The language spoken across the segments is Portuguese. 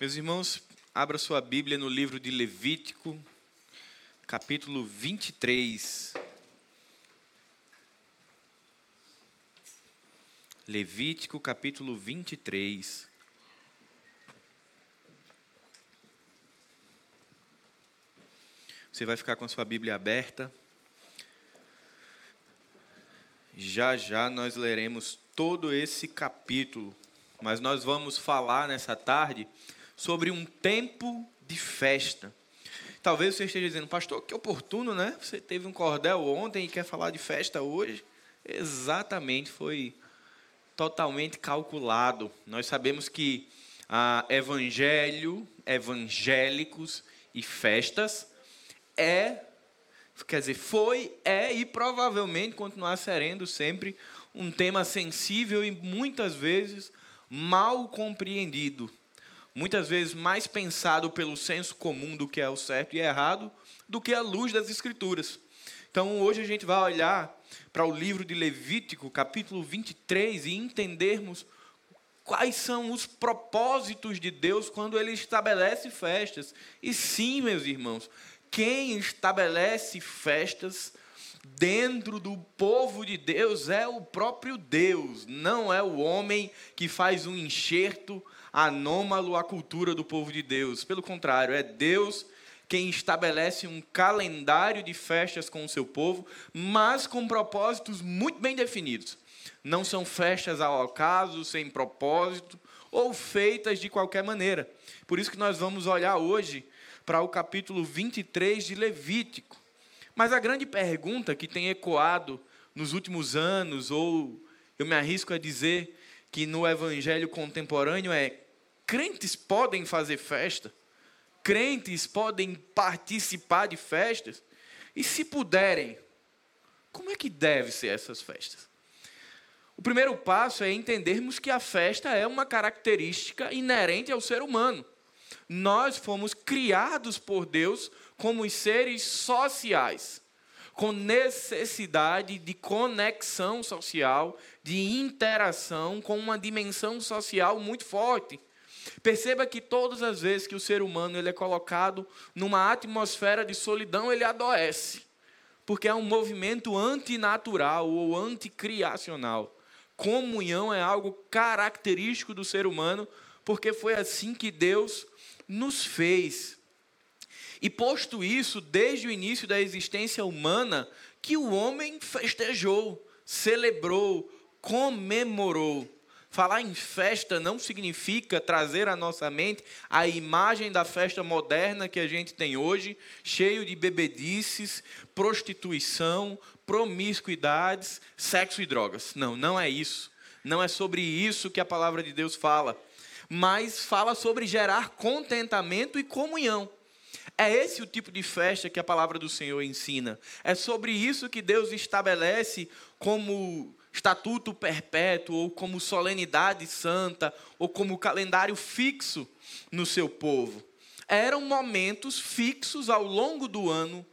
Meus irmãos, abra sua Bíblia no livro de Levítico, capítulo 23. Levítico, capítulo 23. Você vai ficar com a sua Bíblia aberta. Já já nós leremos todo esse capítulo, mas nós vamos falar nessa tarde sobre um tempo de festa. Talvez você esteja dizendo, pastor, que oportuno, né? Você teve um cordel ontem e quer falar de festa hoje. Exatamente, foi totalmente calculado. Nós sabemos que ah, evangelho, evangélicos e festas é, quer dizer, foi, é e provavelmente continuar serendo sempre um tema sensível e muitas vezes mal compreendido muitas vezes mais pensado pelo senso comum do que é o certo e errado, do que a luz das Escrituras. Então, hoje a gente vai olhar para o livro de Levítico, capítulo 23, e entendermos quais são os propósitos de Deus quando ele estabelece festas. E sim, meus irmãos, quem estabelece festas dentro do povo de Deus é o próprio Deus, não é o homem que faz um enxerto anômalo à cultura do povo de Deus. Pelo contrário, é Deus quem estabelece um calendário de festas com o seu povo, mas com propósitos muito bem definidos. Não são festas ao acaso, sem propósito, ou feitas de qualquer maneira. Por isso que nós vamos olhar hoje para o capítulo 23 de Levítico. Mas a grande pergunta que tem ecoado nos últimos anos, ou eu me arrisco a dizer que no evangelho contemporâneo é: Crentes podem fazer festa, crentes podem participar de festas, e se puderem, como é que deve ser essas festas? O primeiro passo é entendermos que a festa é uma característica inerente ao ser humano. Nós fomos criados por Deus como seres sociais, com necessidade de conexão social, de interação, com uma dimensão social muito forte. Perceba que todas as vezes que o ser humano ele é colocado numa atmosfera de solidão, ele adoece. Porque é um movimento antinatural ou anticriacional. Comunhão é algo característico do ser humano, porque foi assim que Deus nos fez. E posto isso, desde o início da existência humana, que o homem festejou, celebrou, comemorou. Falar em festa não significa trazer à nossa mente a imagem da festa moderna que a gente tem hoje, cheio de bebedices, prostituição, promiscuidades, sexo e drogas. Não, não é isso. Não é sobre isso que a palavra de Deus fala. Mas fala sobre gerar contentamento e comunhão. É esse o tipo de festa que a palavra do Senhor ensina. É sobre isso que Deus estabelece como estatuto perpétuo, ou como solenidade santa, ou como calendário fixo no seu povo. Eram momentos fixos ao longo do ano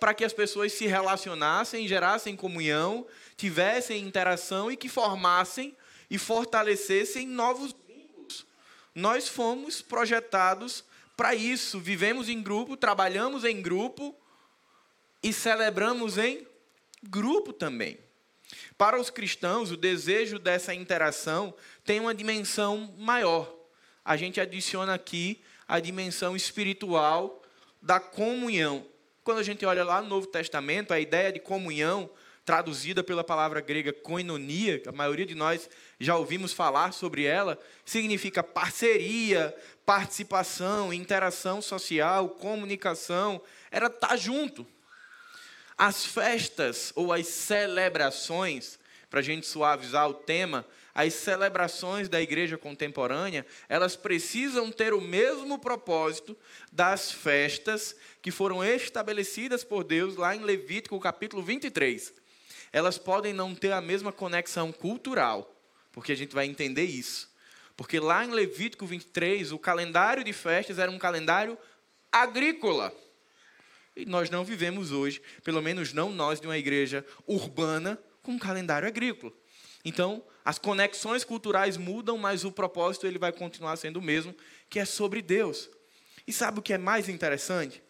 para que as pessoas se relacionassem, gerassem comunhão, tivessem interação e que formassem e fortalecessem novos. Nós fomos projetados para isso, vivemos em grupo, trabalhamos em grupo e celebramos em grupo também. Para os cristãos, o desejo dessa interação tem uma dimensão maior. A gente adiciona aqui a dimensão espiritual da comunhão. Quando a gente olha lá no Novo Testamento, a ideia de comunhão, traduzida pela palavra grega koinonia, que a maioria de nós já ouvimos falar sobre ela, significa parceria, participação, interação social, comunicação, era estar junto. As festas ou as celebrações, para a gente suavizar o tema, as celebrações da igreja contemporânea, elas precisam ter o mesmo propósito das festas que foram estabelecidas por Deus lá em Levítico capítulo 23. Elas podem não ter a mesma conexão cultural, porque a gente vai entender isso. Porque lá em Levítico 23, o calendário de festas era um calendário agrícola. E nós não vivemos hoje, pelo menos não nós de uma igreja urbana, com um calendário agrícola. Então, as conexões culturais mudam, mas o propósito ele vai continuar sendo o mesmo, que é sobre Deus. E sabe o que é mais interessante?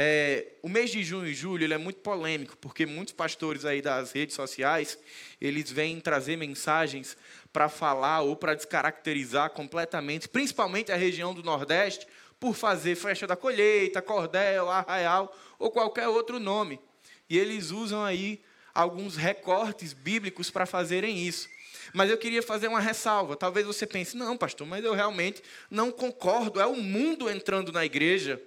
É, o mês de junho e julho ele é muito polêmico, porque muitos pastores aí das redes sociais, eles vêm trazer mensagens para falar ou para descaracterizar completamente, principalmente a região do Nordeste, por fazer festa da colheita, cordel, arraial ou qualquer outro nome. E eles usam aí alguns recortes bíblicos para fazerem isso. Mas eu queria fazer uma ressalva. Talvez você pense, não, pastor, mas eu realmente não concordo. É o mundo entrando na igreja.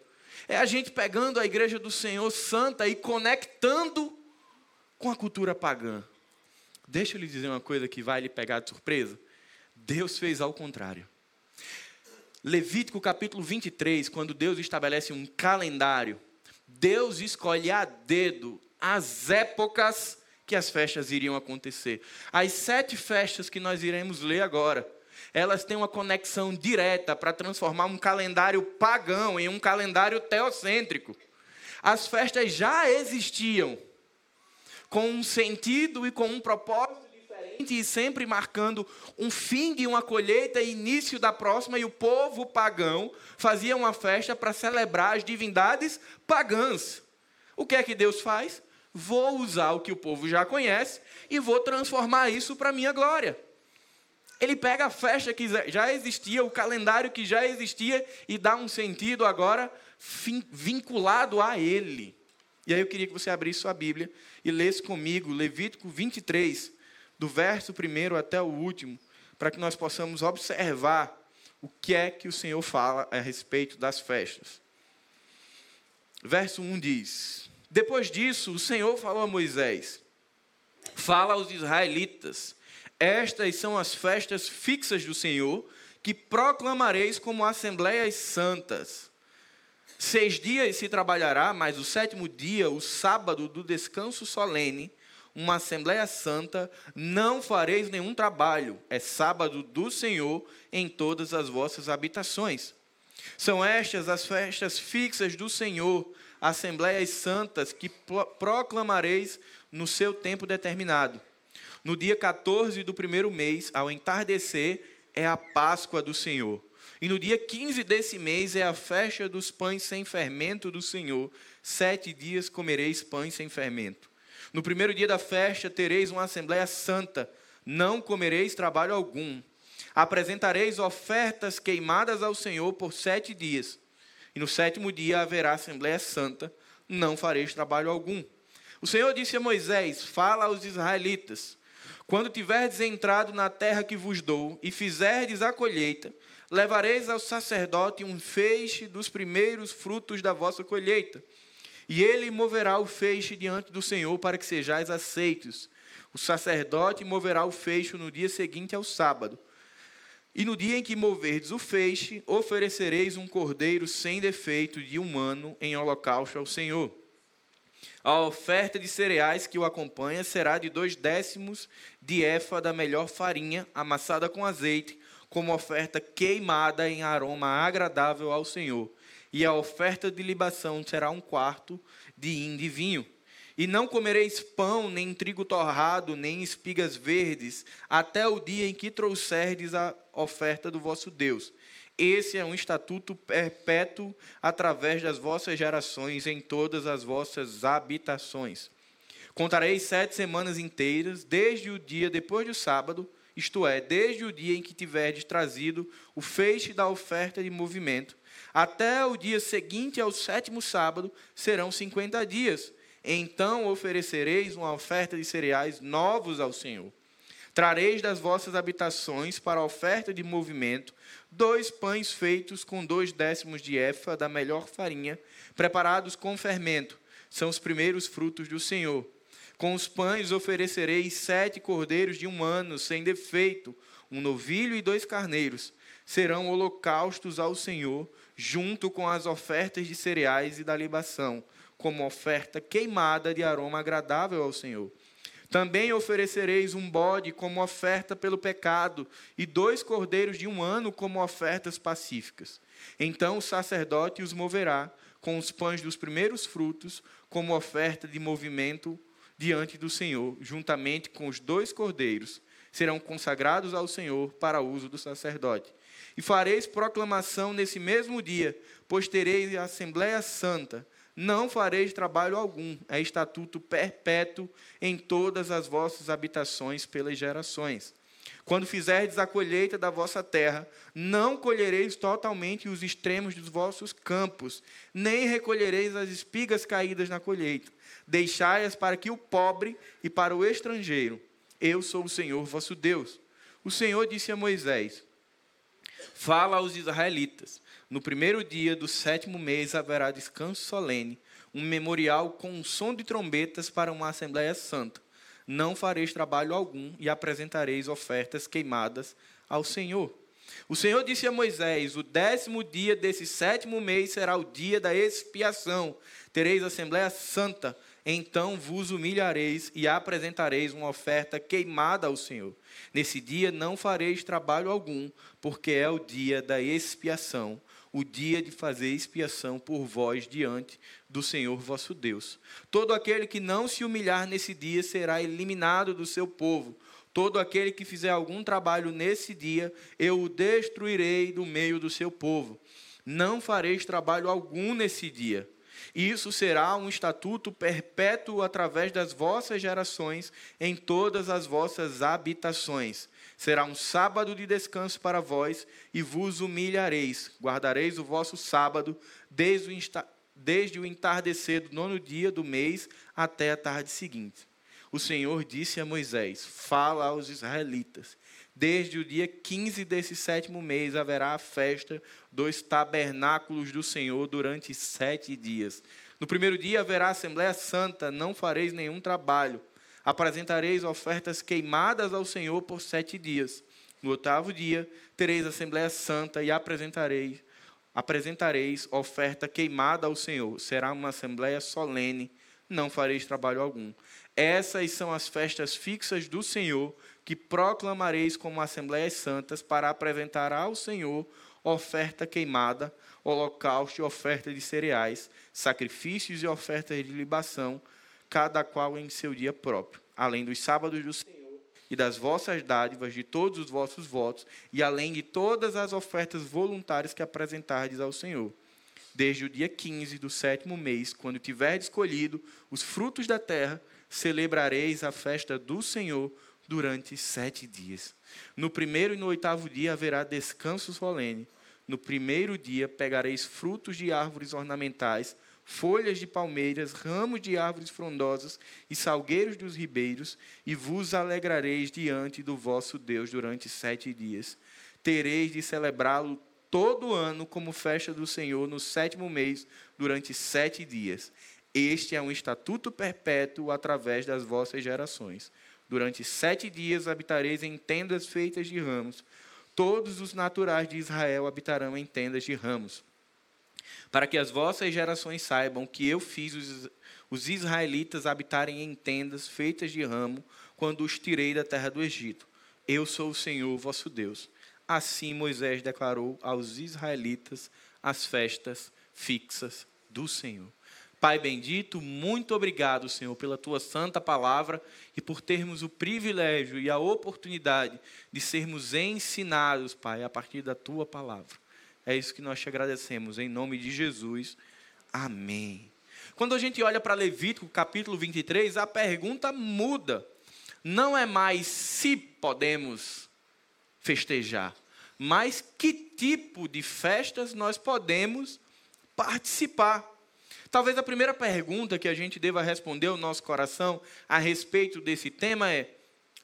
É a gente pegando a igreja do Senhor Santa e conectando com a cultura pagã. Deixa eu lhe dizer uma coisa que vai lhe pegar de surpresa. Deus fez ao contrário. Levítico capítulo 23, quando Deus estabelece um calendário, Deus escolhe a dedo as épocas que as festas iriam acontecer. As sete festas que nós iremos ler agora, elas têm uma conexão direta para transformar um calendário pagão em um calendário teocêntrico. As festas já existiam, com um sentido e com um propósito diferente e sempre marcando um fim de uma colheita e início da próxima, e o povo pagão fazia uma festa para celebrar as divindades pagãs. O que é que Deus faz? vou usar o que o povo já conhece e vou transformar isso para minha glória. Ele pega a festa que já existia, o calendário que já existia e dá um sentido agora vinculado a ele. E aí eu queria que você abrisse sua Bíblia e lesse comigo Levítico 23, do verso 1 até o último, para que nós possamos observar o que é que o Senhor fala a respeito das festas. Verso 1 diz: depois disso, o Senhor falou a Moisés: Fala aos israelitas: Estas são as festas fixas do Senhor, que proclamareis como assembleias santas. Seis dias se trabalhará, mas o sétimo dia, o sábado do descanso solene, uma assembleia santa, não fareis nenhum trabalho. É sábado do Senhor em todas as vossas habitações. São estas as festas fixas do Senhor, assembleias santas que proclamareis no seu tempo determinado. No dia 14 do primeiro mês, ao entardecer, é a Páscoa do Senhor. E no dia 15 desse mês é a festa dos pães sem fermento do Senhor. Sete dias comereis pães sem fermento. No primeiro dia da festa tereis uma assembleia santa. Não comereis trabalho algum. Apresentareis ofertas queimadas ao Senhor por sete dias. E no sétimo dia haverá Assembleia Santa, não fareis trabalho algum. O Senhor disse a Moisés: Fala aos israelitas: Quando tiverdes entrado na terra que vos dou, e fizerdes a colheita, levareis ao sacerdote um feixe dos primeiros frutos da vossa colheita. E ele moverá o feixe diante do Senhor para que sejais aceitos. O sacerdote moverá o feixe no dia seguinte ao sábado e no dia em que moverdes o feixe, oferecereis um cordeiro sem defeito de um ano em holocausto ao Senhor. A oferta de cereais que o acompanha será de dois décimos de efa da melhor farinha, amassada com azeite, como oferta queimada em aroma agradável ao Senhor. E a oferta de libação será um quarto de hin de vinho. E não comereis pão, nem trigo torrado, nem espigas verdes, até o dia em que trouxerdes a oferta do vosso Deus. Esse é um estatuto perpétuo através das vossas gerações em todas as vossas habitações. Contareis sete semanas inteiras, desde o dia depois do sábado, isto é, desde o dia em que tiverdes trazido o feixe da oferta de movimento, até o dia seguinte ao sétimo sábado, serão cinquenta dias então oferecereis uma oferta de cereais novos ao Senhor. Trareis das vossas habitações para a oferta de movimento dois pães feitos com dois décimos de efa da melhor farinha, preparados com fermento. São os primeiros frutos do Senhor. Com os pães oferecereis sete cordeiros de um ano, sem defeito, um novilho e dois carneiros. Serão holocaustos ao Senhor, junto com as ofertas de cereais e da libação como oferta queimada de aroma agradável ao Senhor. Também oferecereis um bode como oferta pelo pecado, e dois cordeiros de um ano como ofertas pacíficas. Então o sacerdote os moverá com os pães dos primeiros frutos, como oferta de movimento diante do Senhor, juntamente com os dois cordeiros, serão consagrados ao Senhor para uso do sacerdote. E fareis proclamação nesse mesmo dia, pois tereis a Assembleia Santa. Não fareis trabalho algum, é estatuto perpétuo em todas as vossas habitações pelas gerações. Quando fizerdes a colheita da vossa terra, não colhereis totalmente os extremos dos vossos campos, nem recolhereis as espigas caídas na colheita. Deixai-as para que o pobre e para o estrangeiro. Eu sou o Senhor vosso Deus. O Senhor disse a Moisés: Fala aos israelitas: no primeiro dia do sétimo mês haverá descanso solene, um memorial com um som de trombetas para uma Assembleia Santa não fareis trabalho algum e apresentareis ofertas queimadas ao Senhor. O Senhor disse a Moisés: O décimo dia desse sétimo mês será o dia da expiação. Tereis Assembleia Santa. Então vos humilhareis e apresentareis uma oferta queimada ao Senhor. Nesse dia não fareis trabalho algum, porque é o dia da expiação o dia de fazer expiação por vós diante do Senhor vosso Deus. Todo aquele que não se humilhar nesse dia será eliminado do seu povo. Todo aquele que fizer algum trabalho nesse dia, eu o destruirei do meio do seu povo. Não fareis trabalho algum nesse dia. Isso será um estatuto perpétuo através das vossas gerações em todas as vossas habitações. Será um sábado de descanso para vós e vos humilhareis. Guardareis o vosso sábado desde o, desde o entardecer do nono dia do mês até a tarde seguinte. O Senhor disse a Moisés: Fala aos israelitas. Desde o dia 15 desse sétimo mês haverá a festa dos tabernáculos do Senhor durante sete dias. No primeiro dia haverá Assembleia Santa, não fareis nenhum trabalho apresentareis ofertas queimadas ao Senhor por sete dias. No oitavo dia tereis Assembleia Santa e apresentareis, apresentareis oferta queimada ao Senhor. Será uma Assembleia solene, não fareis trabalho algum. Essas são as festas fixas do Senhor, que proclamareis como Assembleias Santas para apresentar ao Senhor oferta queimada, holocausto e oferta de cereais, sacrifícios e ofertas de libação, cada qual em seu dia próprio, além dos sábados do Senhor e das vossas dádivas, de todos os vossos votos, e além de todas as ofertas voluntárias que apresentardes ao Senhor. Desde o dia 15 do sétimo mês, quando tiverdes colhido os frutos da terra, celebrareis a festa do Senhor durante sete dias. No primeiro e no oitavo dia haverá descanso solene. No primeiro dia pegareis frutos de árvores ornamentais, folhas de palmeiras, ramos de árvores frondosas e salgueiros dos ribeiros, e vos alegrareis diante do vosso Deus durante sete dias. Tereis de celebrá-lo todo ano como festa do Senhor no sétimo mês, durante sete dias. Este é um estatuto perpétuo através das vossas gerações. Durante sete dias habitareis em tendas feitas de ramos. Todos os naturais de Israel habitarão em tendas de ramos para que as vossas gerações saibam que eu fiz os, os israelitas habitarem em tendas feitas de ramo quando os tirei da terra do Egito. Eu sou o Senhor vosso Deus. Assim Moisés declarou aos israelitas as festas fixas do Senhor. Pai bendito, muito obrigado, Senhor, pela tua santa palavra e por termos o privilégio e a oportunidade de sermos ensinados, Pai, a partir da tua palavra. É isso que nós te agradecemos, em nome de Jesus. Amém. Quando a gente olha para Levítico capítulo 23, a pergunta muda. Não é mais se podemos festejar, mas que tipo de festas nós podemos participar. Talvez a primeira pergunta que a gente deva responder ao nosso coração a respeito desse tema é: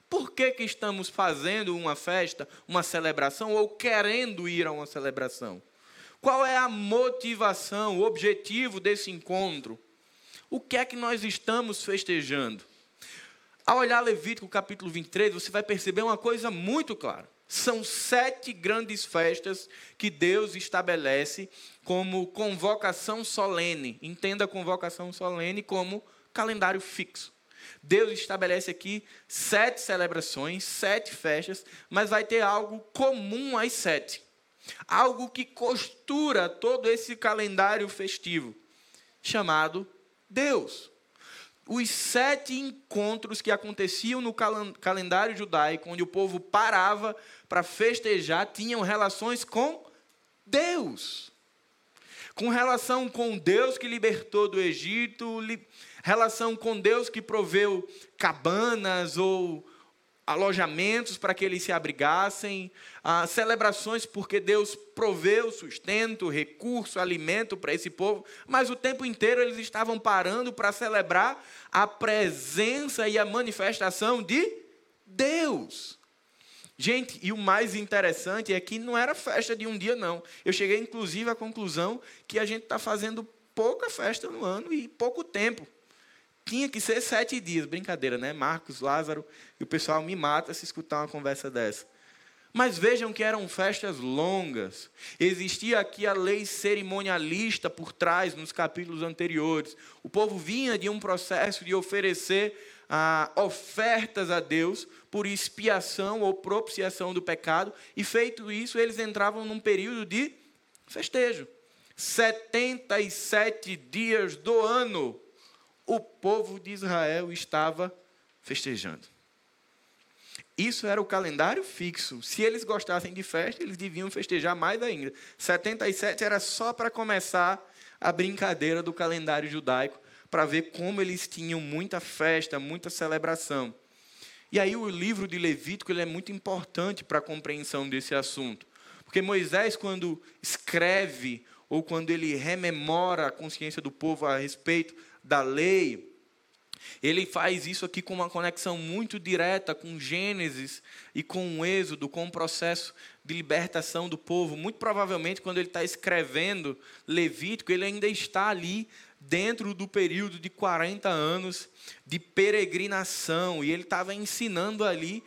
por que, que estamos fazendo uma festa, uma celebração ou querendo ir a uma celebração? Qual é a motivação, o objetivo desse encontro? O que é que nós estamos festejando? Ao olhar Levítico capítulo 23, você vai perceber uma coisa muito clara. São sete grandes festas que Deus estabelece como convocação solene. Entenda a convocação solene como calendário fixo. Deus estabelece aqui sete celebrações, sete festas, mas vai ter algo comum às sete. Algo que costura todo esse calendário festivo, chamado Deus. Os sete encontros que aconteciam no calendário judaico, onde o povo parava para festejar tinham relações com Deus. Com relação com Deus que libertou do Egito, relação com Deus que proveu cabanas ou alojamentos para que eles se abrigassem, ah, celebrações porque Deus proveu sustento, recurso, alimento para esse povo, mas o tempo inteiro eles estavam parando para celebrar a presença e a manifestação de Deus. Gente, e o mais interessante é que não era festa de um dia, não. Eu cheguei, inclusive, à conclusão que a gente está fazendo pouca festa no ano e pouco tempo. Tinha que ser sete dias, brincadeira, né? Marcos, Lázaro, e o pessoal me mata se escutar uma conversa dessa. Mas vejam que eram festas longas. Existia aqui a lei cerimonialista por trás, nos capítulos anteriores. O povo vinha de um processo de oferecer ah, ofertas a Deus por expiação ou propiciação do pecado, e feito isso, eles entravam num período de festejo. 77 dias do ano o povo de Israel estava festejando. Isso era o calendário fixo. Se eles gostassem de festa, eles deviam festejar mais ainda. 77 era só para começar a brincadeira do calendário judaico, para ver como eles tinham muita festa, muita celebração. E aí o livro de Levítico ele é muito importante para a compreensão desse assunto. Porque Moisés, quando escreve ou quando ele rememora a consciência do povo a respeito da lei, ele faz isso aqui com uma conexão muito direta com Gênesis e com o Êxodo, com o processo de libertação do povo. Muito provavelmente, quando ele está escrevendo Levítico, ele ainda está ali dentro do período de 40 anos de peregrinação, e ele estava ensinando ali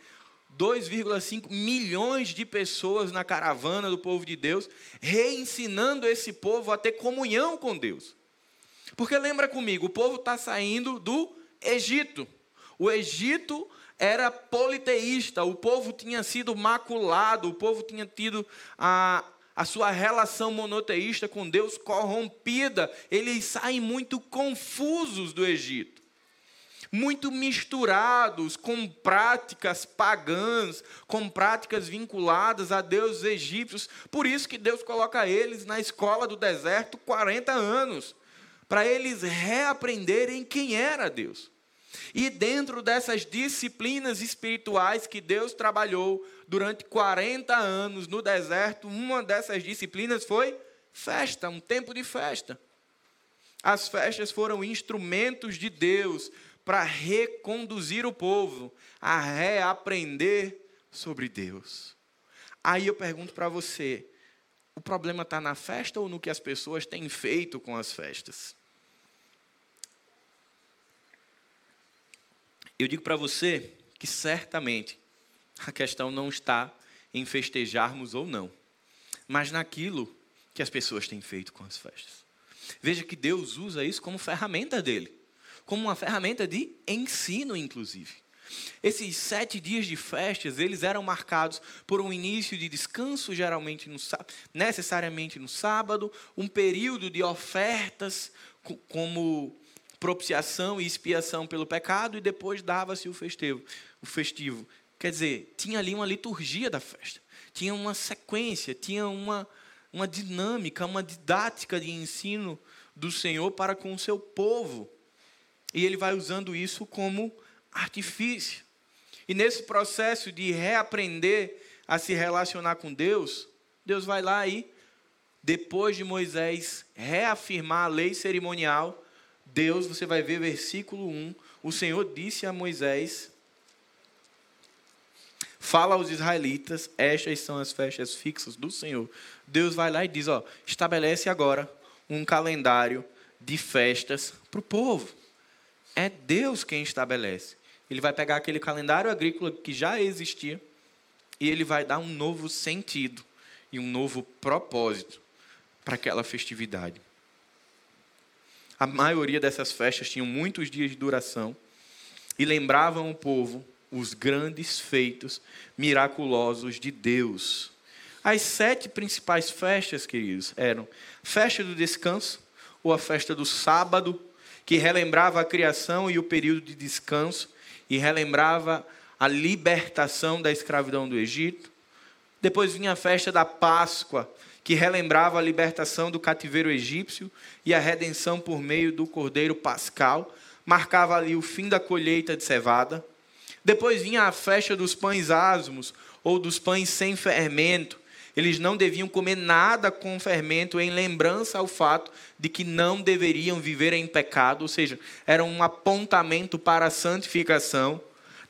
2,5 milhões de pessoas na caravana do povo de Deus, reensinando esse povo a ter comunhão com Deus. Porque lembra comigo, o povo está saindo do Egito. O Egito era politeísta, o povo tinha sido maculado, o povo tinha tido a, a sua relação monoteísta com Deus corrompida. Eles saem muito confusos do Egito. Muito misturados com práticas pagãs, com práticas vinculadas a deuses egípcios. Por isso que Deus coloca eles na escola do deserto 40 anos para eles reaprenderem quem era Deus. E dentro dessas disciplinas espirituais que Deus trabalhou durante 40 anos no deserto, uma dessas disciplinas foi festa, um tempo de festa. As festas foram instrumentos de Deus para reconduzir o povo a reaprender sobre Deus. Aí eu pergunto para você: o problema está na festa ou no que as pessoas têm feito com as festas? Eu digo para você que certamente a questão não está em festejarmos ou não, mas naquilo que as pessoas têm feito com as festas. Veja que Deus usa isso como ferramenta dele, como uma ferramenta de ensino, inclusive. Esses sete dias de festas, eles eram marcados por um início de descanso, geralmente no, necessariamente no sábado, um período de ofertas, como propiciação e expiação pelo pecado e depois dava-se o festivo, o festivo. Quer dizer, tinha ali uma liturgia da festa, tinha uma sequência, tinha uma, uma dinâmica, uma didática de ensino do Senhor para com o seu povo. E ele vai usando isso como artifício. E nesse processo de reaprender a se relacionar com Deus, Deus vai lá e, depois de Moisés reafirmar a lei cerimonial, Deus, você vai ver versículo 1, o Senhor disse a Moisés: Fala aos israelitas, estas são as festas fixas do Senhor. Deus vai lá e diz: ó, estabelece agora um calendário de festas para o povo. É Deus quem estabelece. Ele vai pegar aquele calendário agrícola que já existia e ele vai dar um novo sentido e um novo propósito para aquela festividade. A maioria dessas festas tinham muitos dias de duração e lembravam o povo os grandes feitos miraculosos de Deus. As sete principais festas, queridos, eram festa do descanso, ou a festa do sábado, que relembrava a criação e o período de descanso, e relembrava a libertação da escravidão do Egito. Depois vinha a festa da Páscoa, que relembrava a libertação do cativeiro egípcio e a redenção por meio do cordeiro pascal, marcava ali o fim da colheita de cevada. Depois vinha a festa dos pães asmos, ou dos pães sem fermento. Eles não deviam comer nada com fermento em lembrança ao fato de que não deveriam viver em pecado, ou seja, era um apontamento para a santificação.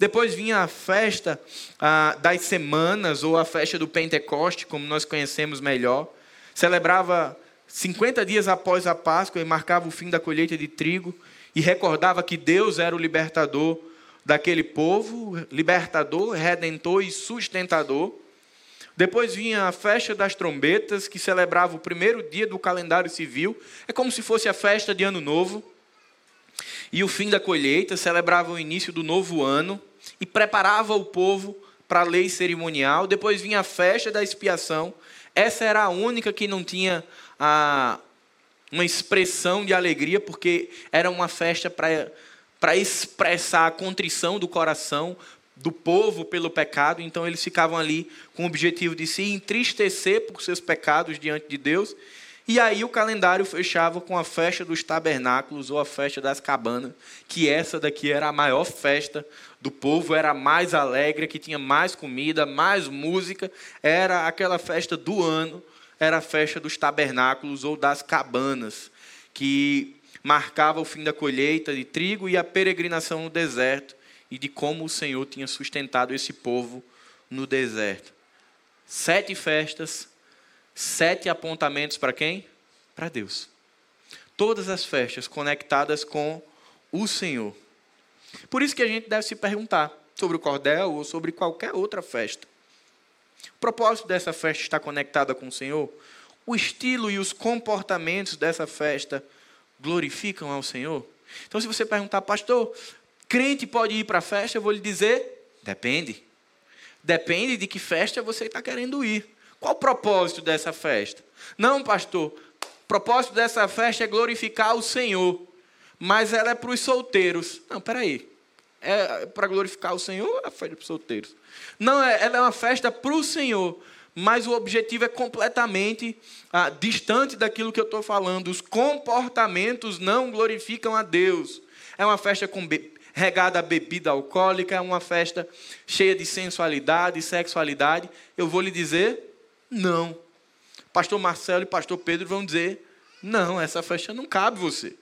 Depois vinha a festa ah, das semanas, ou a festa do Pentecoste, como nós conhecemos melhor. Celebrava 50 dias após a Páscoa e marcava o fim da colheita de trigo e recordava que Deus era o libertador daquele povo, libertador, redentor e sustentador. Depois vinha a festa das trombetas, que celebrava o primeiro dia do calendário civil. É como se fosse a festa de Ano Novo. E o fim da colheita celebrava o início do novo ano e preparava o povo para a lei cerimonial. Depois vinha a festa da expiação. Essa era a única que não tinha a, uma expressão de alegria, porque era uma festa para expressar a contrição do coração do povo pelo pecado, então eles ficavam ali com o objetivo de se entristecer por seus pecados diante de Deus. E aí o calendário fechava com a festa dos tabernáculos ou a festa das cabanas, que essa daqui era a maior festa do povo, era a mais alegre, que tinha mais comida, mais música, era aquela festa do ano, era a festa dos tabernáculos ou das cabanas, que marcava o fim da colheita de trigo e a peregrinação no deserto e de como o Senhor tinha sustentado esse povo no deserto. Sete festas, sete apontamentos para quem? Para Deus. Todas as festas conectadas com o Senhor. Por isso que a gente deve se perguntar sobre o cordel ou sobre qualquer outra festa. O propósito dessa festa está conectada com o Senhor? O estilo e os comportamentos dessa festa glorificam ao Senhor? Então, se você perguntar, pastor, crente pode ir para a festa? Eu vou lhe dizer: depende. Depende de que festa você está querendo ir. Qual o propósito dessa festa? Não, pastor, o propósito dessa festa é glorificar o Senhor, mas ela é para os solteiros. Não, peraí. É para glorificar o Senhor é a festa para os solteiros? Não, é, ela é uma festa para o Senhor mas o objetivo é completamente ah, distante daquilo que eu estou falando. Os comportamentos não glorificam a Deus. É uma festa com regada a bebida alcoólica, é uma festa cheia de sensualidade sexualidade. Eu vou lhe dizer, não. Pastor Marcelo e pastor Pedro vão dizer, não, essa festa não cabe você.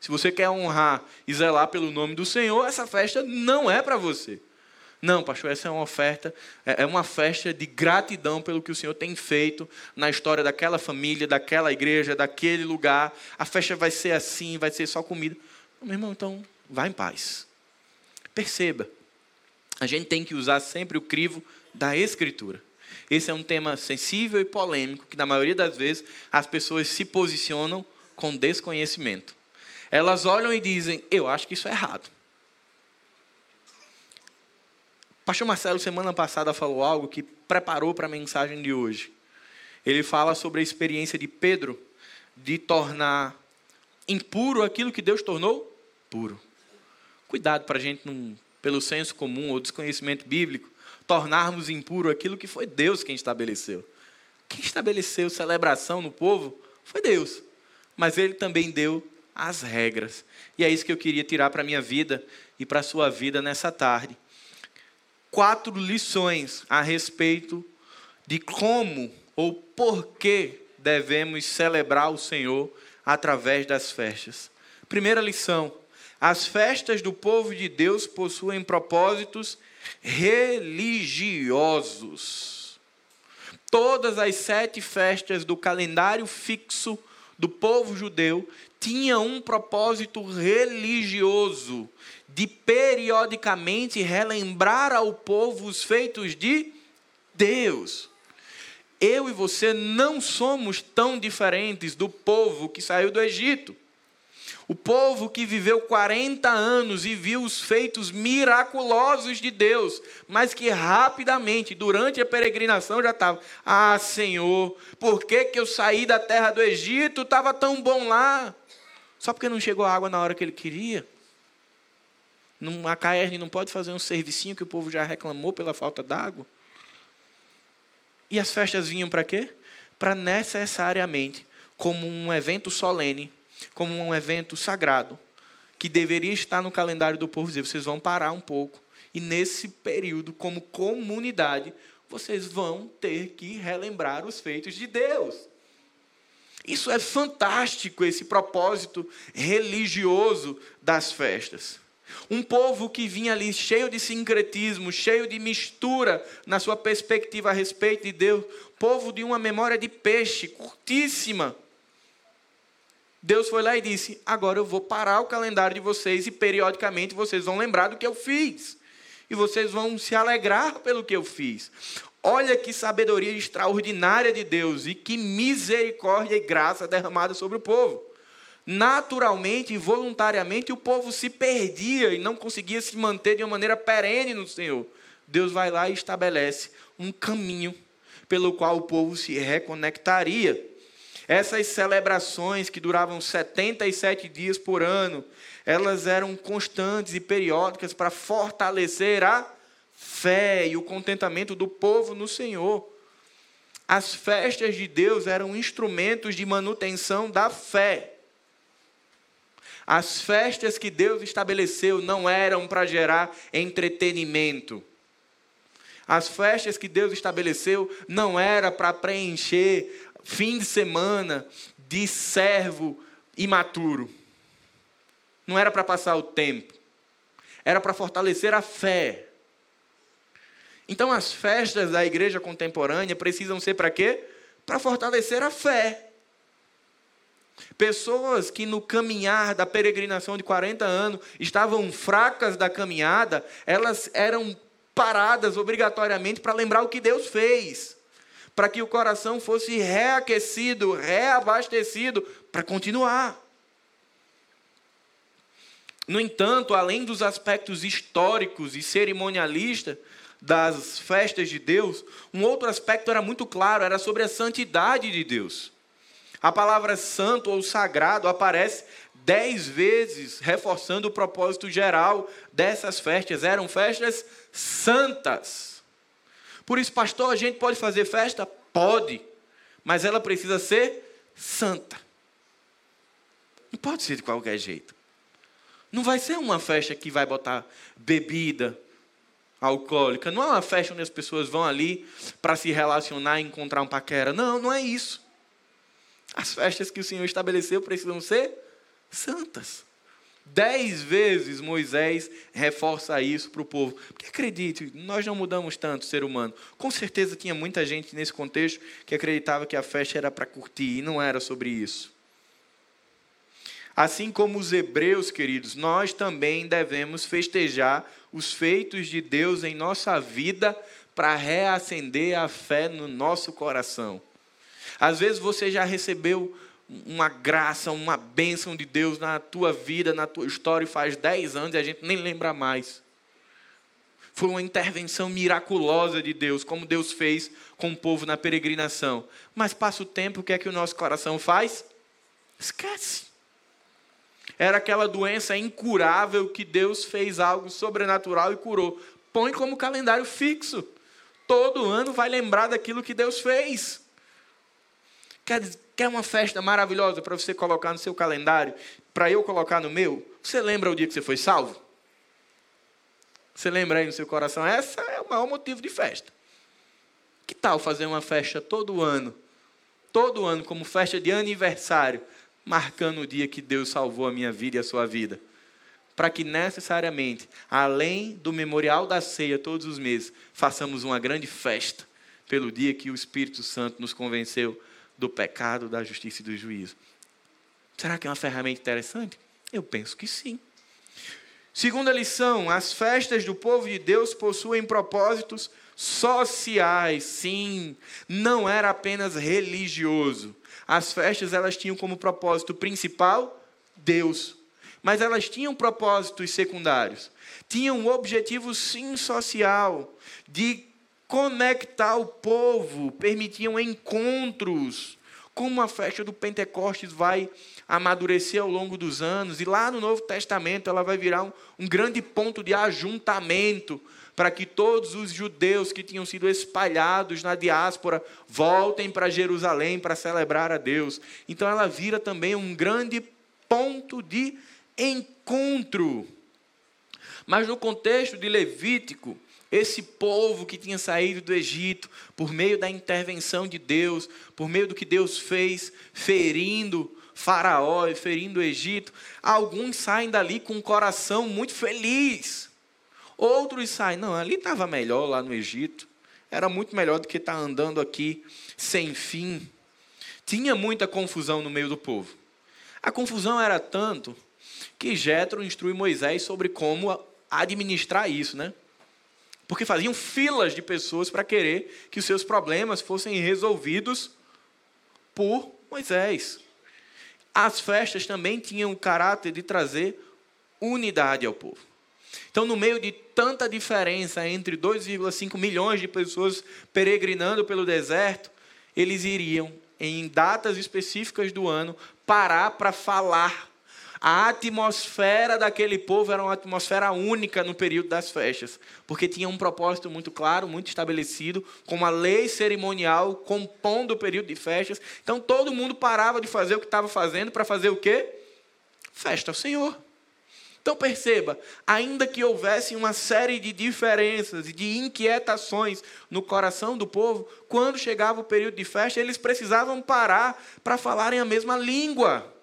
Se você quer honrar e zelar pelo nome do Senhor, essa festa não é para você. Não, pastor, essa é uma oferta, é, é uma festa de gratidão pelo que o Senhor tem feito na história daquela família, daquela igreja, daquele lugar. A festa vai ser assim, vai ser só comida. Meu irmão, então, vá em paz. Perceba, a gente tem que usar sempre o crivo da Escritura. Esse é um tema sensível e polêmico que, na maioria das vezes, as pessoas se posicionam com desconhecimento. Elas olham e dizem: Eu acho que isso é errado. Pastor Marcelo, semana passada, falou algo que preparou para a mensagem de hoje. Ele fala sobre a experiência de Pedro de tornar impuro aquilo que Deus tornou puro. Cuidado para a gente, não, pelo senso comum ou desconhecimento bíblico, tornarmos impuro aquilo que foi Deus quem estabeleceu. Quem estabeleceu celebração no povo foi Deus. Mas ele também deu as regras. E é isso que eu queria tirar para a minha vida e para a sua vida nessa tarde quatro lições a respeito de como ou por que devemos celebrar o Senhor através das festas. Primeira lição: as festas do povo de Deus possuem propósitos religiosos. Todas as sete festas do calendário fixo do povo judeu tinham um propósito religioso de periodicamente relembrar ao povo os feitos de Deus. Eu e você não somos tão diferentes do povo que saiu do Egito. O povo que viveu 40 anos e viu os feitos miraculosos de Deus, mas que rapidamente, durante a peregrinação, já estava: Ah, Senhor, por que, que eu saí da terra do Egito? Estava tão bom lá. Só porque não chegou água na hora que ele queria. A KR não pode fazer um servicinho que o povo já reclamou pela falta d'água? E as festas vinham para quê? Para necessariamente, como um evento solene, como um evento sagrado, que deveria estar no calendário do povo, dizer, vocês vão parar um pouco. E nesse período, como comunidade, vocês vão ter que relembrar os feitos de Deus. Isso é fantástico, esse propósito religioso das festas. Um povo que vinha ali cheio de sincretismo, cheio de mistura na sua perspectiva a respeito de Deus, povo de uma memória de peixe curtíssima. Deus foi lá e disse: Agora eu vou parar o calendário de vocês e periodicamente vocês vão lembrar do que eu fiz. E vocês vão se alegrar pelo que eu fiz. Olha que sabedoria extraordinária de Deus e que misericórdia e graça derramada sobre o povo naturalmente e voluntariamente o povo se perdia e não conseguia se manter de uma maneira perene no Senhor. Deus vai lá e estabelece um caminho pelo qual o povo se reconectaria. Essas celebrações que duravam 77 dias por ano, elas eram constantes e periódicas para fortalecer a fé e o contentamento do povo no Senhor. As festas de Deus eram instrumentos de manutenção da fé. As festas que Deus estabeleceu não eram para gerar entretenimento. As festas que Deus estabeleceu não era para preencher fim de semana de servo imaturo. Não era para passar o tempo. Era para fortalecer a fé. Então as festas da igreja contemporânea precisam ser para quê? Para fortalecer a fé. Pessoas que no caminhar da peregrinação de 40 anos estavam fracas da caminhada, elas eram paradas obrigatoriamente para lembrar o que Deus fez, para que o coração fosse reaquecido, reabastecido para continuar. No entanto, além dos aspectos históricos e cerimonialistas das festas de Deus, um outro aspecto era muito claro, era sobre a santidade de Deus. A palavra santo ou sagrado aparece dez vezes, reforçando o propósito geral dessas festas. Eram festas santas. Por isso, pastor, a gente pode fazer festa? Pode, mas ela precisa ser santa. Não pode ser de qualquer jeito. Não vai ser uma festa que vai botar bebida alcoólica. Não é uma festa onde as pessoas vão ali para se relacionar e encontrar um paquera. Não, não é isso. As festas que o Senhor estabeleceu precisam ser santas. Dez vezes Moisés reforça isso para o povo. Porque acredite, nós não mudamos tanto ser humano. Com certeza tinha muita gente nesse contexto que acreditava que a festa era para curtir, e não era sobre isso. Assim como os hebreus, queridos, nós também devemos festejar os feitos de Deus em nossa vida para reacender a fé no nosso coração. Às vezes você já recebeu uma graça, uma bênção de Deus na tua vida, na tua história, e faz 10 anos e a gente nem lembra mais. Foi uma intervenção miraculosa de Deus, como Deus fez com o povo na peregrinação. Mas passa o tempo, o que é que o nosso coração faz? Esquece. Era aquela doença incurável que Deus fez algo sobrenatural e curou. Põe como calendário fixo. Todo ano vai lembrar daquilo que Deus fez. Quer, quer uma festa maravilhosa para você colocar no seu calendário, para eu colocar no meu? Você lembra o dia que você foi salvo? Você lembra aí no seu coração? Essa é o maior motivo de festa. Que tal fazer uma festa todo ano? Todo ano, como festa de aniversário, marcando o dia que Deus salvou a minha vida e a sua vida. Para que necessariamente, além do memorial da ceia todos os meses, façamos uma grande festa pelo dia que o Espírito Santo nos convenceu do pecado, da justiça e do juízo. Será que é uma ferramenta interessante? Eu penso que sim. Segunda lição: as festas do povo de Deus possuem propósitos sociais. Sim, não era apenas religioso. As festas elas tinham como propósito principal Deus, mas elas tinham propósitos secundários. Tinham um objetivo sim social de conectar o povo, permitiam encontros como a festa do Pentecostes vai amadurecer ao longo dos anos, e lá no Novo Testamento ela vai virar um, um grande ponto de ajuntamento para que todos os judeus que tinham sido espalhados na diáspora voltem para Jerusalém para celebrar a Deus. Então ela vira também um grande ponto de encontro. Mas no contexto de Levítico, esse povo que tinha saído do Egito, por meio da intervenção de Deus, por meio do que Deus fez, ferindo Faraó e ferindo o Egito, alguns saem dali com um coração muito feliz. Outros saem, não, ali estava melhor lá no Egito, era muito melhor do que estar tá andando aqui sem fim. Tinha muita confusão no meio do povo. A confusão era tanto que Jetro instrui Moisés sobre como administrar isso, né? Porque faziam filas de pessoas para querer que os seus problemas fossem resolvidos por Moisés. As festas também tinham o caráter de trazer unidade ao povo. Então, no meio de tanta diferença entre 2,5 milhões de pessoas peregrinando pelo deserto, eles iriam, em datas específicas do ano, parar para falar a atmosfera daquele povo era uma atmosfera única no período das festas, porque tinha um propósito muito claro, muito estabelecido, com uma lei cerimonial compondo o período de festas. Então todo mundo parava de fazer o que estava fazendo para fazer o quê? Festa ao Senhor. Então perceba, ainda que houvesse uma série de diferenças e de inquietações no coração do povo, quando chegava o período de festa, eles precisavam parar para falarem a mesma língua.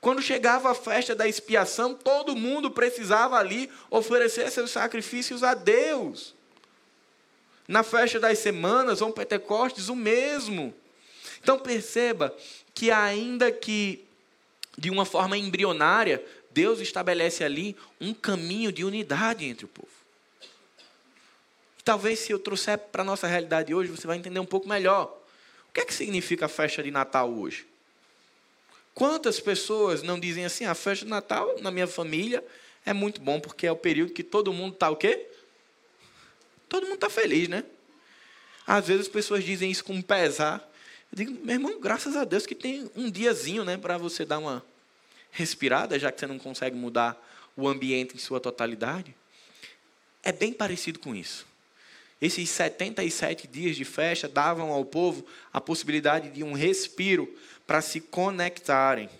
Quando chegava a festa da expiação, todo mundo precisava ali oferecer seus sacrifícios a Deus. Na festa das semanas ou Pentecostes, o mesmo. Então perceba que, ainda que de uma forma embrionária, Deus estabelece ali um caminho de unidade entre o povo. Talvez se eu trouxer para a nossa realidade hoje, você vai entender um pouco melhor. O que é que significa a festa de Natal hoje? Quantas pessoas não dizem assim, a festa de Natal na minha família é muito bom, porque é o período que todo mundo está o quê? Todo mundo está feliz, né? Às vezes as pessoas dizem isso com pesar. Eu digo, meu irmão, graças a Deus que tem um diazinho, né, para você dar uma respirada, já que você não consegue mudar o ambiente em sua totalidade. É bem parecido com isso. Esses 77 dias de festa davam ao povo a possibilidade de um respiro para se conectarem.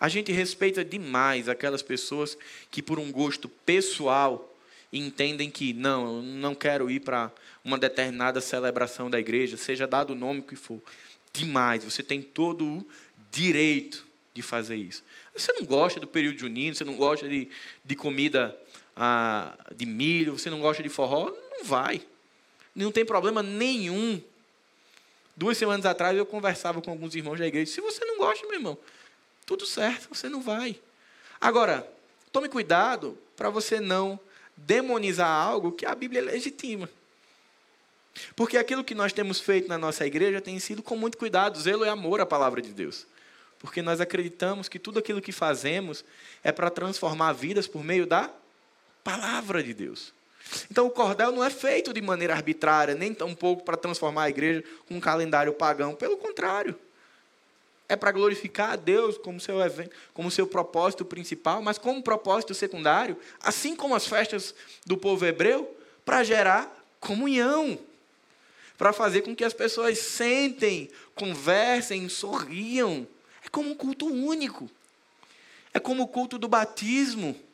A gente respeita demais aquelas pessoas que, por um gosto pessoal, entendem que não, eu não quero ir para uma determinada celebração da igreja, seja dado o nome que for. Demais, você tem todo o direito de fazer isso. Você não gosta do período junino, você não gosta de, de comida ah, de milho, você não gosta de forró, não vai. Não tem problema nenhum Duas semanas atrás eu conversava com alguns irmãos da igreja. Se você não gosta, meu irmão, tudo certo, você não vai. Agora, tome cuidado para você não demonizar algo que a Bíblia legitima. Porque aquilo que nós temos feito na nossa igreja tem sido com muito cuidado, zelo e amor à palavra de Deus. Porque nós acreditamos que tudo aquilo que fazemos é para transformar vidas por meio da palavra de Deus. Então o cordel não é feito de maneira arbitrária, nem tampouco para transformar a igreja com um calendário pagão. Pelo contrário. É para glorificar a Deus como seu evento, como seu propósito principal, mas como propósito secundário, assim como as festas do povo hebreu, para gerar comunhão, para fazer com que as pessoas sentem, conversem, sorriam. É como um culto único. É como o culto do batismo.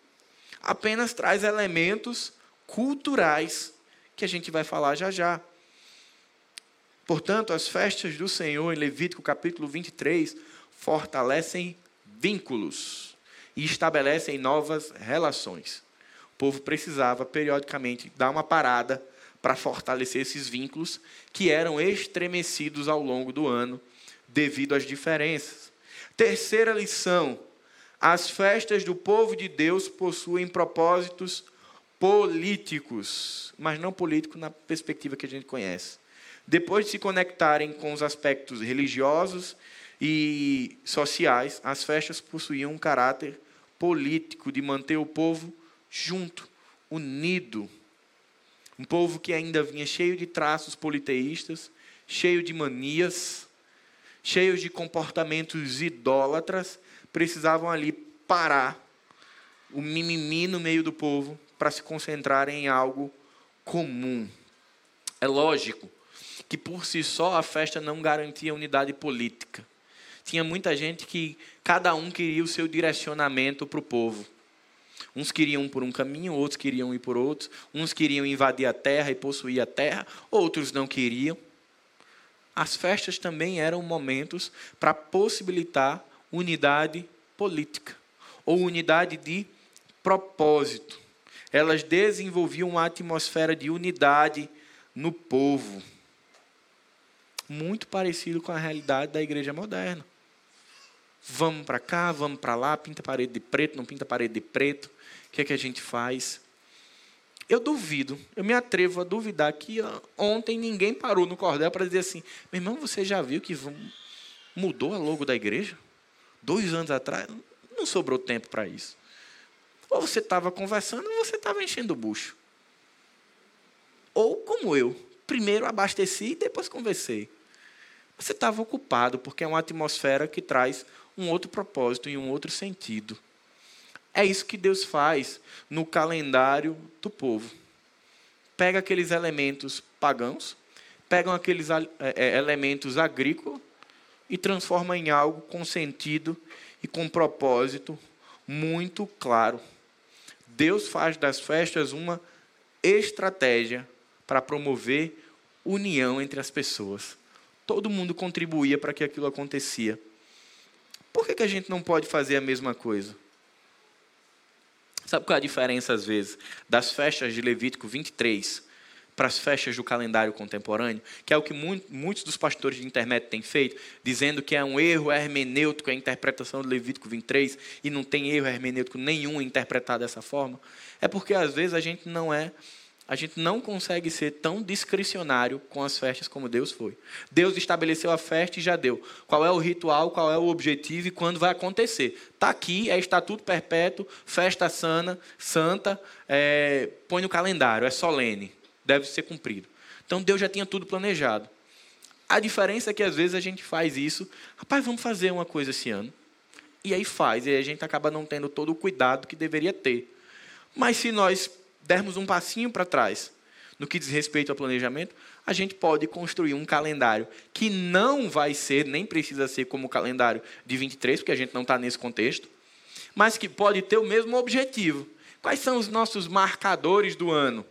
Apenas traz elementos culturais que a gente vai falar já já. Portanto, as festas do Senhor, em Levítico capítulo 23, fortalecem vínculos e estabelecem novas relações. O povo precisava, periodicamente, dar uma parada para fortalecer esses vínculos que eram estremecidos ao longo do ano devido às diferenças. Terceira lição: as festas do povo de Deus possuem propósitos políticos, mas não político na perspectiva que a gente conhece. Depois de se conectarem com os aspectos religiosos e sociais, as festas possuíam um caráter político de manter o povo junto, unido. Um povo que ainda vinha cheio de traços politeístas, cheios de manias, cheios de comportamentos idólatras, precisavam ali parar o mimimi no meio do povo para se concentrar em algo comum. É lógico que por si só a festa não garantia unidade política. Tinha muita gente que cada um queria o seu direcionamento para o povo. Uns queriam por um caminho, outros queriam ir por outros. Uns queriam invadir a terra e possuir a terra, outros não queriam. As festas também eram momentos para possibilitar unidade política ou unidade de propósito. Elas desenvolviam uma atmosfera de unidade no povo. Muito parecido com a realidade da igreja moderna. Vamos para cá, vamos para lá, pinta parede de preto, não pinta parede de preto. O que é que a gente faz? Eu duvido, eu me atrevo a duvidar que ontem ninguém parou no cordel para dizer assim: meu irmão, você já viu que mudou a logo da igreja? Dois anos atrás, não sobrou tempo para isso. Ou você estava conversando ou você estava enchendo o bucho. Ou como eu, primeiro abasteci e depois conversei. Você estava ocupado, porque é uma atmosfera que traz um outro propósito e um outro sentido. É isso que Deus faz no calendário do povo. Pega aqueles elementos pagãos, pega aqueles é, é, elementos agrícolas e transforma em algo com sentido e com propósito muito claro. Deus faz das festas uma estratégia para promover união entre as pessoas. Todo mundo contribuía para que aquilo acontecia. Por que, que a gente não pode fazer a mesma coisa? Sabe qual é a diferença, às vezes, das festas de Levítico 23 para as festas do calendário contemporâneo, que é o que muitos dos pastores de internet têm feito, dizendo que é um erro hermenêutico a interpretação do Levítico 23 e não tem erro hermenêutico nenhum interpretar dessa forma, é porque às vezes a gente não é a gente não consegue ser tão discricionário com as festas como Deus foi. Deus estabeleceu a festa e já deu. Qual é o ritual, qual é o objetivo e quando vai acontecer. Está aqui, é estatuto perpétuo, festa sana, santa, é, põe no calendário, é solene deve ser cumprido. Então Deus já tinha tudo planejado. A diferença é que às vezes a gente faz isso, rapaz, vamos fazer uma coisa esse ano. E aí faz, e aí a gente acaba não tendo todo o cuidado que deveria ter. Mas se nós dermos um passinho para trás, no que diz respeito ao planejamento, a gente pode construir um calendário que não vai ser, nem precisa ser como o calendário de 23, porque a gente não está nesse contexto, mas que pode ter o mesmo objetivo. Quais são os nossos marcadores do ano?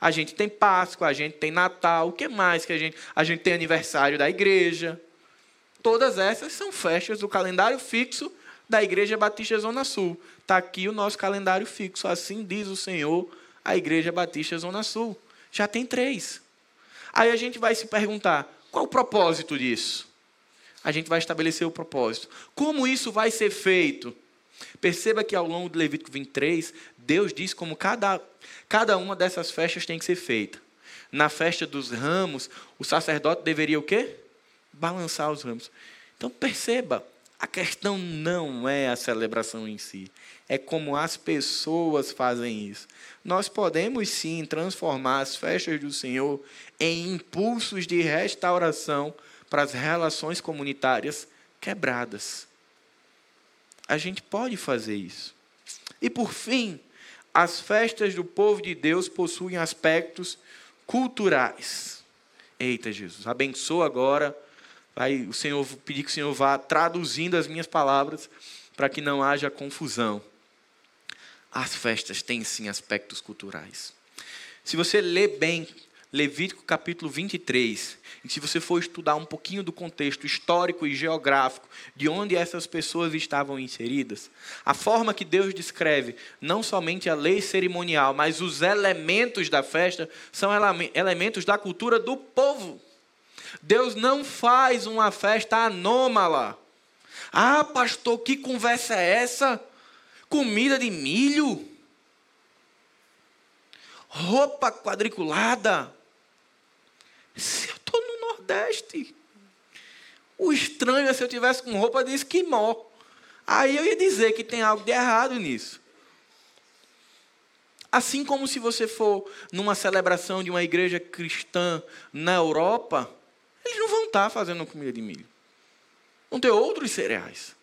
A gente tem Páscoa, a gente tem Natal, o que mais que a gente. A gente tem aniversário da igreja. Todas essas são festas do calendário fixo da Igreja Batista Zona Sul. Está aqui o nosso calendário fixo. Assim diz o Senhor, a Igreja Batista Zona Sul. Já tem três. Aí a gente vai se perguntar: qual o propósito disso? A gente vai estabelecer o propósito. Como isso vai ser feito? Perceba que ao longo do Levítico 23, Deus diz como cada, cada uma dessas festas tem que ser feita. Na festa dos ramos, o sacerdote deveria o quê? Balançar os ramos. Então perceba, a questão não é a celebração em si, é como as pessoas fazem isso. Nós podemos sim transformar as festas do Senhor em impulsos de restauração para as relações comunitárias quebradas. A gente pode fazer isso. E por fim, as festas do povo de Deus possuem aspectos culturais. Eita, Jesus, abençoa agora. Vai o Senhor pedir que o Senhor vá traduzindo as minhas palavras para que não haja confusão. As festas têm sim aspectos culturais. Se você lê bem Levítico capítulo 23. E se você for estudar um pouquinho do contexto histórico e geográfico de onde essas pessoas estavam inseridas, a forma que Deus descreve não somente a lei cerimonial, mas os elementos da festa são elementos da cultura do povo. Deus não faz uma festa anômala. Ah, pastor, que conversa é essa? Comida de milho? Roupa quadriculada? Se eu estou no Nordeste. O estranho é se eu tivesse com roupa de esquimó. Aí eu ia dizer que tem algo de errado nisso. Assim como se você for numa celebração de uma igreja cristã na Europa, eles não vão estar fazendo comida de milho. Vão ter outros cereais.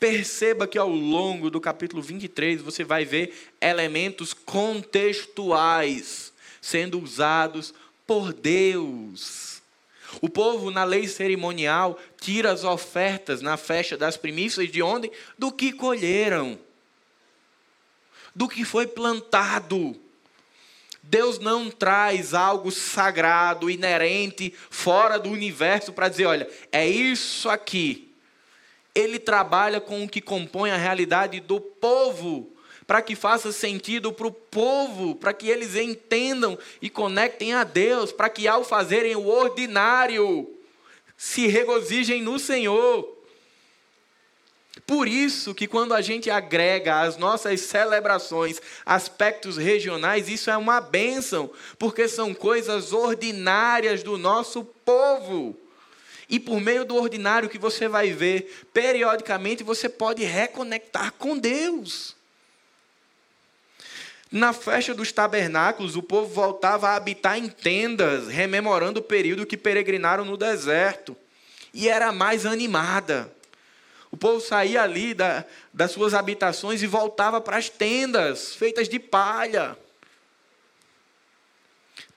Perceba que ao longo do capítulo 23 você vai ver elementos contextuais sendo usados por Deus. O povo, na lei cerimonial, tira as ofertas na festa das primícias de onde? Do que colheram, do que foi plantado. Deus não traz algo sagrado, inerente, fora do universo para dizer: olha, é isso aqui ele trabalha com o que compõe a realidade do povo, para que faça sentido para o povo, para que eles entendam e conectem a Deus, para que ao fazerem o ordinário, se regozijem no Senhor. Por isso que quando a gente agrega às nossas celebrações aspectos regionais, isso é uma bênção, porque são coisas ordinárias do nosso povo. E por meio do ordinário que você vai ver, periodicamente você pode reconectar com Deus. Na festa dos tabernáculos, o povo voltava a habitar em tendas, rememorando o período que peregrinaram no deserto. E era mais animada. O povo saía ali da, das suas habitações e voltava para as tendas, feitas de palha,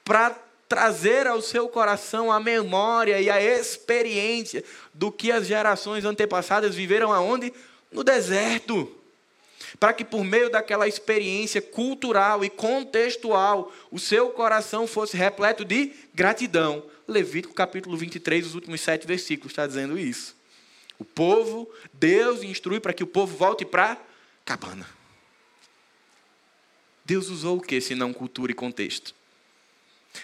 para trazer ao seu coração a memória e a experiência do que as gerações antepassadas viveram aonde? No deserto. Para que por meio daquela experiência cultural e contextual, o seu coração fosse repleto de gratidão. Levítico capítulo 23, os últimos sete versículos, está dizendo isso. O povo, Deus instrui para que o povo volte para cabana. Deus usou o que, se não cultura e contexto?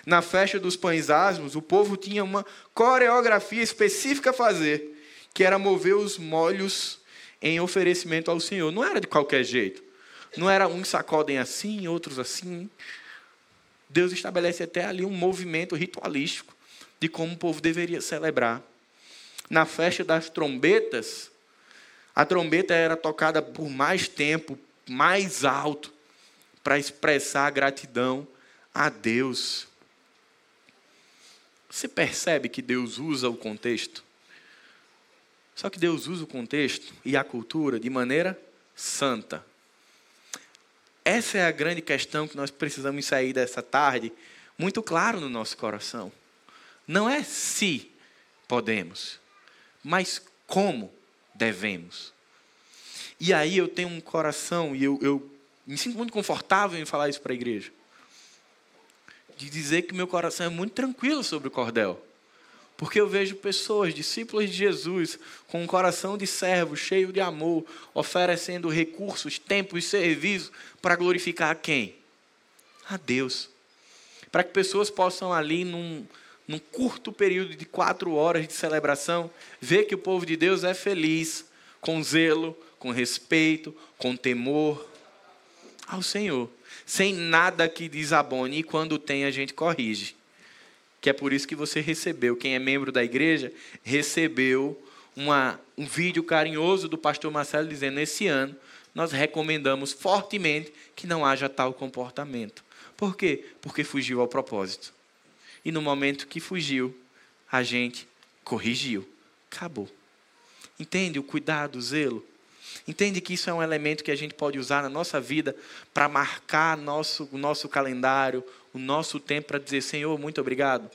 Na festa dos pães asmos, o povo tinha uma coreografia específica a fazer, que era mover os molhos em oferecimento ao Senhor. Não era de qualquer jeito. Não era uns sacodem assim, outros assim. Deus estabelece até ali um movimento ritualístico de como o povo deveria celebrar. Na festa das trombetas, a trombeta era tocada por mais tempo, mais alto, para expressar gratidão a Deus. Você percebe que Deus usa o contexto? Só que Deus usa o contexto e a cultura de maneira santa. Essa é a grande questão que nós precisamos sair dessa tarde muito claro no nosso coração. Não é se podemos, mas como devemos. E aí eu tenho um coração e eu, eu me sinto muito confortável em falar isso para a igreja de dizer que meu coração é muito tranquilo sobre o cordel. Porque eu vejo pessoas, discípulos de Jesus, com um coração de servo, cheio de amor, oferecendo recursos, tempo e serviço para glorificar a quem? A Deus. Para que pessoas possam ali, num, num curto período de quatro horas de celebração, ver que o povo de Deus é feliz, com zelo, com respeito, com temor ao Senhor sem nada que desabone, e quando tem, a gente corrige. Que é por isso que você recebeu, quem é membro da igreja, recebeu uma, um vídeo carinhoso do pastor Marcelo dizendo: esse ano nós recomendamos fortemente que não haja tal comportamento. Por quê? Porque fugiu ao propósito. E no momento que fugiu, a gente corrigiu. Acabou. Entende o cuidado, o zelo? Entende que isso é um elemento que a gente pode usar na nossa vida para marcar nosso, o nosso calendário, o nosso tempo para dizer: Senhor, muito obrigado.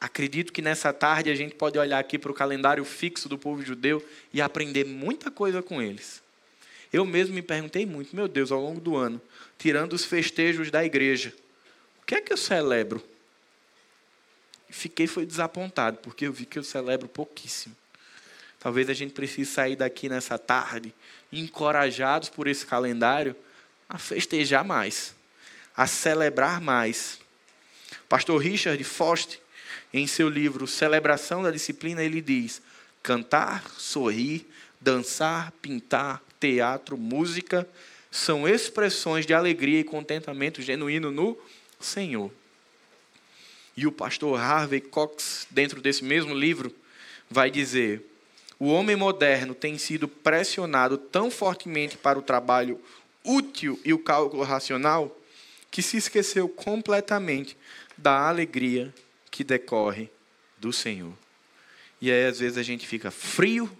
Acredito que nessa tarde a gente pode olhar aqui para o calendário fixo do povo judeu e aprender muita coisa com eles. Eu mesmo me perguntei muito, meu Deus, ao longo do ano, tirando os festejos da igreja, o que é que eu celebro? Fiquei foi desapontado, porque eu vi que eu celebro pouquíssimo. Talvez a gente precise sair daqui nessa tarde, encorajados por esse calendário, a festejar mais, a celebrar mais. Pastor Richard Foster, em seu livro Celebração da Disciplina, ele diz: cantar, sorrir, dançar, pintar, teatro, música são expressões de alegria e contentamento genuíno no Senhor. E o pastor Harvey Cox, dentro desse mesmo livro, vai dizer: o homem moderno tem sido pressionado tão fortemente para o trabalho útil e o cálculo racional que se esqueceu completamente da alegria que decorre do Senhor. E aí, às vezes, a gente fica frio,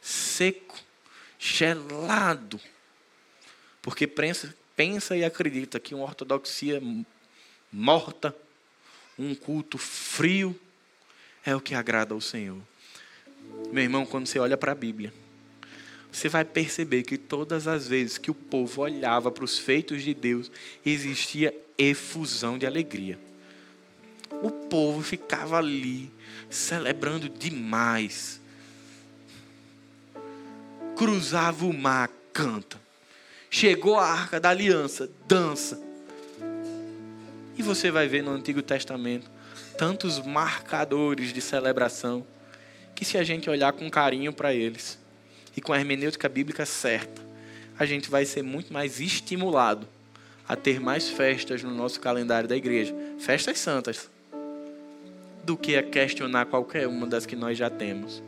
seco, gelado, porque pensa, pensa e acredita que uma ortodoxia morta, um culto frio, é o que agrada ao Senhor. Meu irmão, quando você olha para a Bíblia, você vai perceber que todas as vezes que o povo olhava para os feitos de Deus, existia efusão de alegria. O povo ficava ali, celebrando demais. Cruzava o mar, canta. Chegou a arca da aliança, dança. E você vai ver no Antigo Testamento tantos marcadores de celebração que se a gente olhar com carinho para eles e com a hermenêutica bíblica certa, a gente vai ser muito mais estimulado a ter mais festas no nosso calendário da igreja, festas santas, do que a questionar qualquer uma das que nós já temos.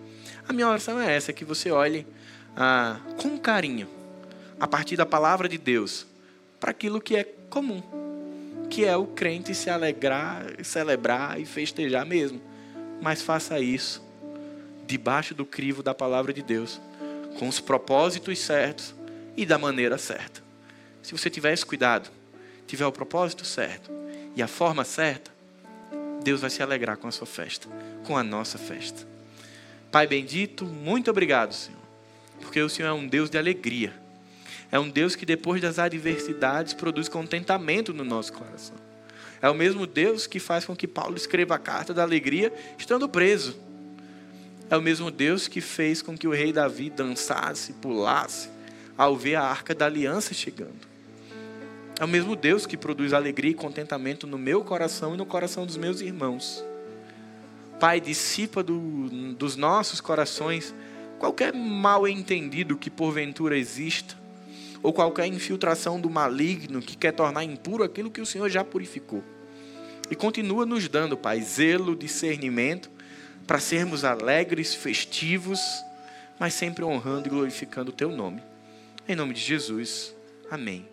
A minha oração é essa, que você olhe ah, com carinho, a partir da palavra de Deus, para aquilo que é comum que é o crente se alegrar, celebrar e festejar mesmo. Mas faça isso debaixo do crivo da palavra de Deus, com os propósitos certos e da maneira certa. Se você tiver esse cuidado, tiver o propósito certo e a forma certa, Deus vai se alegrar com a sua festa, com a nossa festa. Pai bendito, muito obrigado, Senhor, porque o Senhor é um Deus de alegria. É um Deus que depois das adversidades produz contentamento no nosso coração. É o mesmo Deus que faz com que Paulo escreva a carta da alegria estando preso. É o mesmo Deus que fez com que o rei Davi dançasse, pulasse ao ver a arca da aliança chegando. É o mesmo Deus que produz alegria e contentamento no meu coração e no coração dos meus irmãos. Pai, dissipa do, dos nossos corações qualquer mal entendido que porventura exista ou qualquer infiltração do maligno que quer tornar impuro aquilo que o Senhor já purificou. E continua nos dando, Pai, zelo, discernimento, para sermos alegres, festivos, mas sempre honrando e glorificando o Teu nome. Em nome de Jesus. Amém.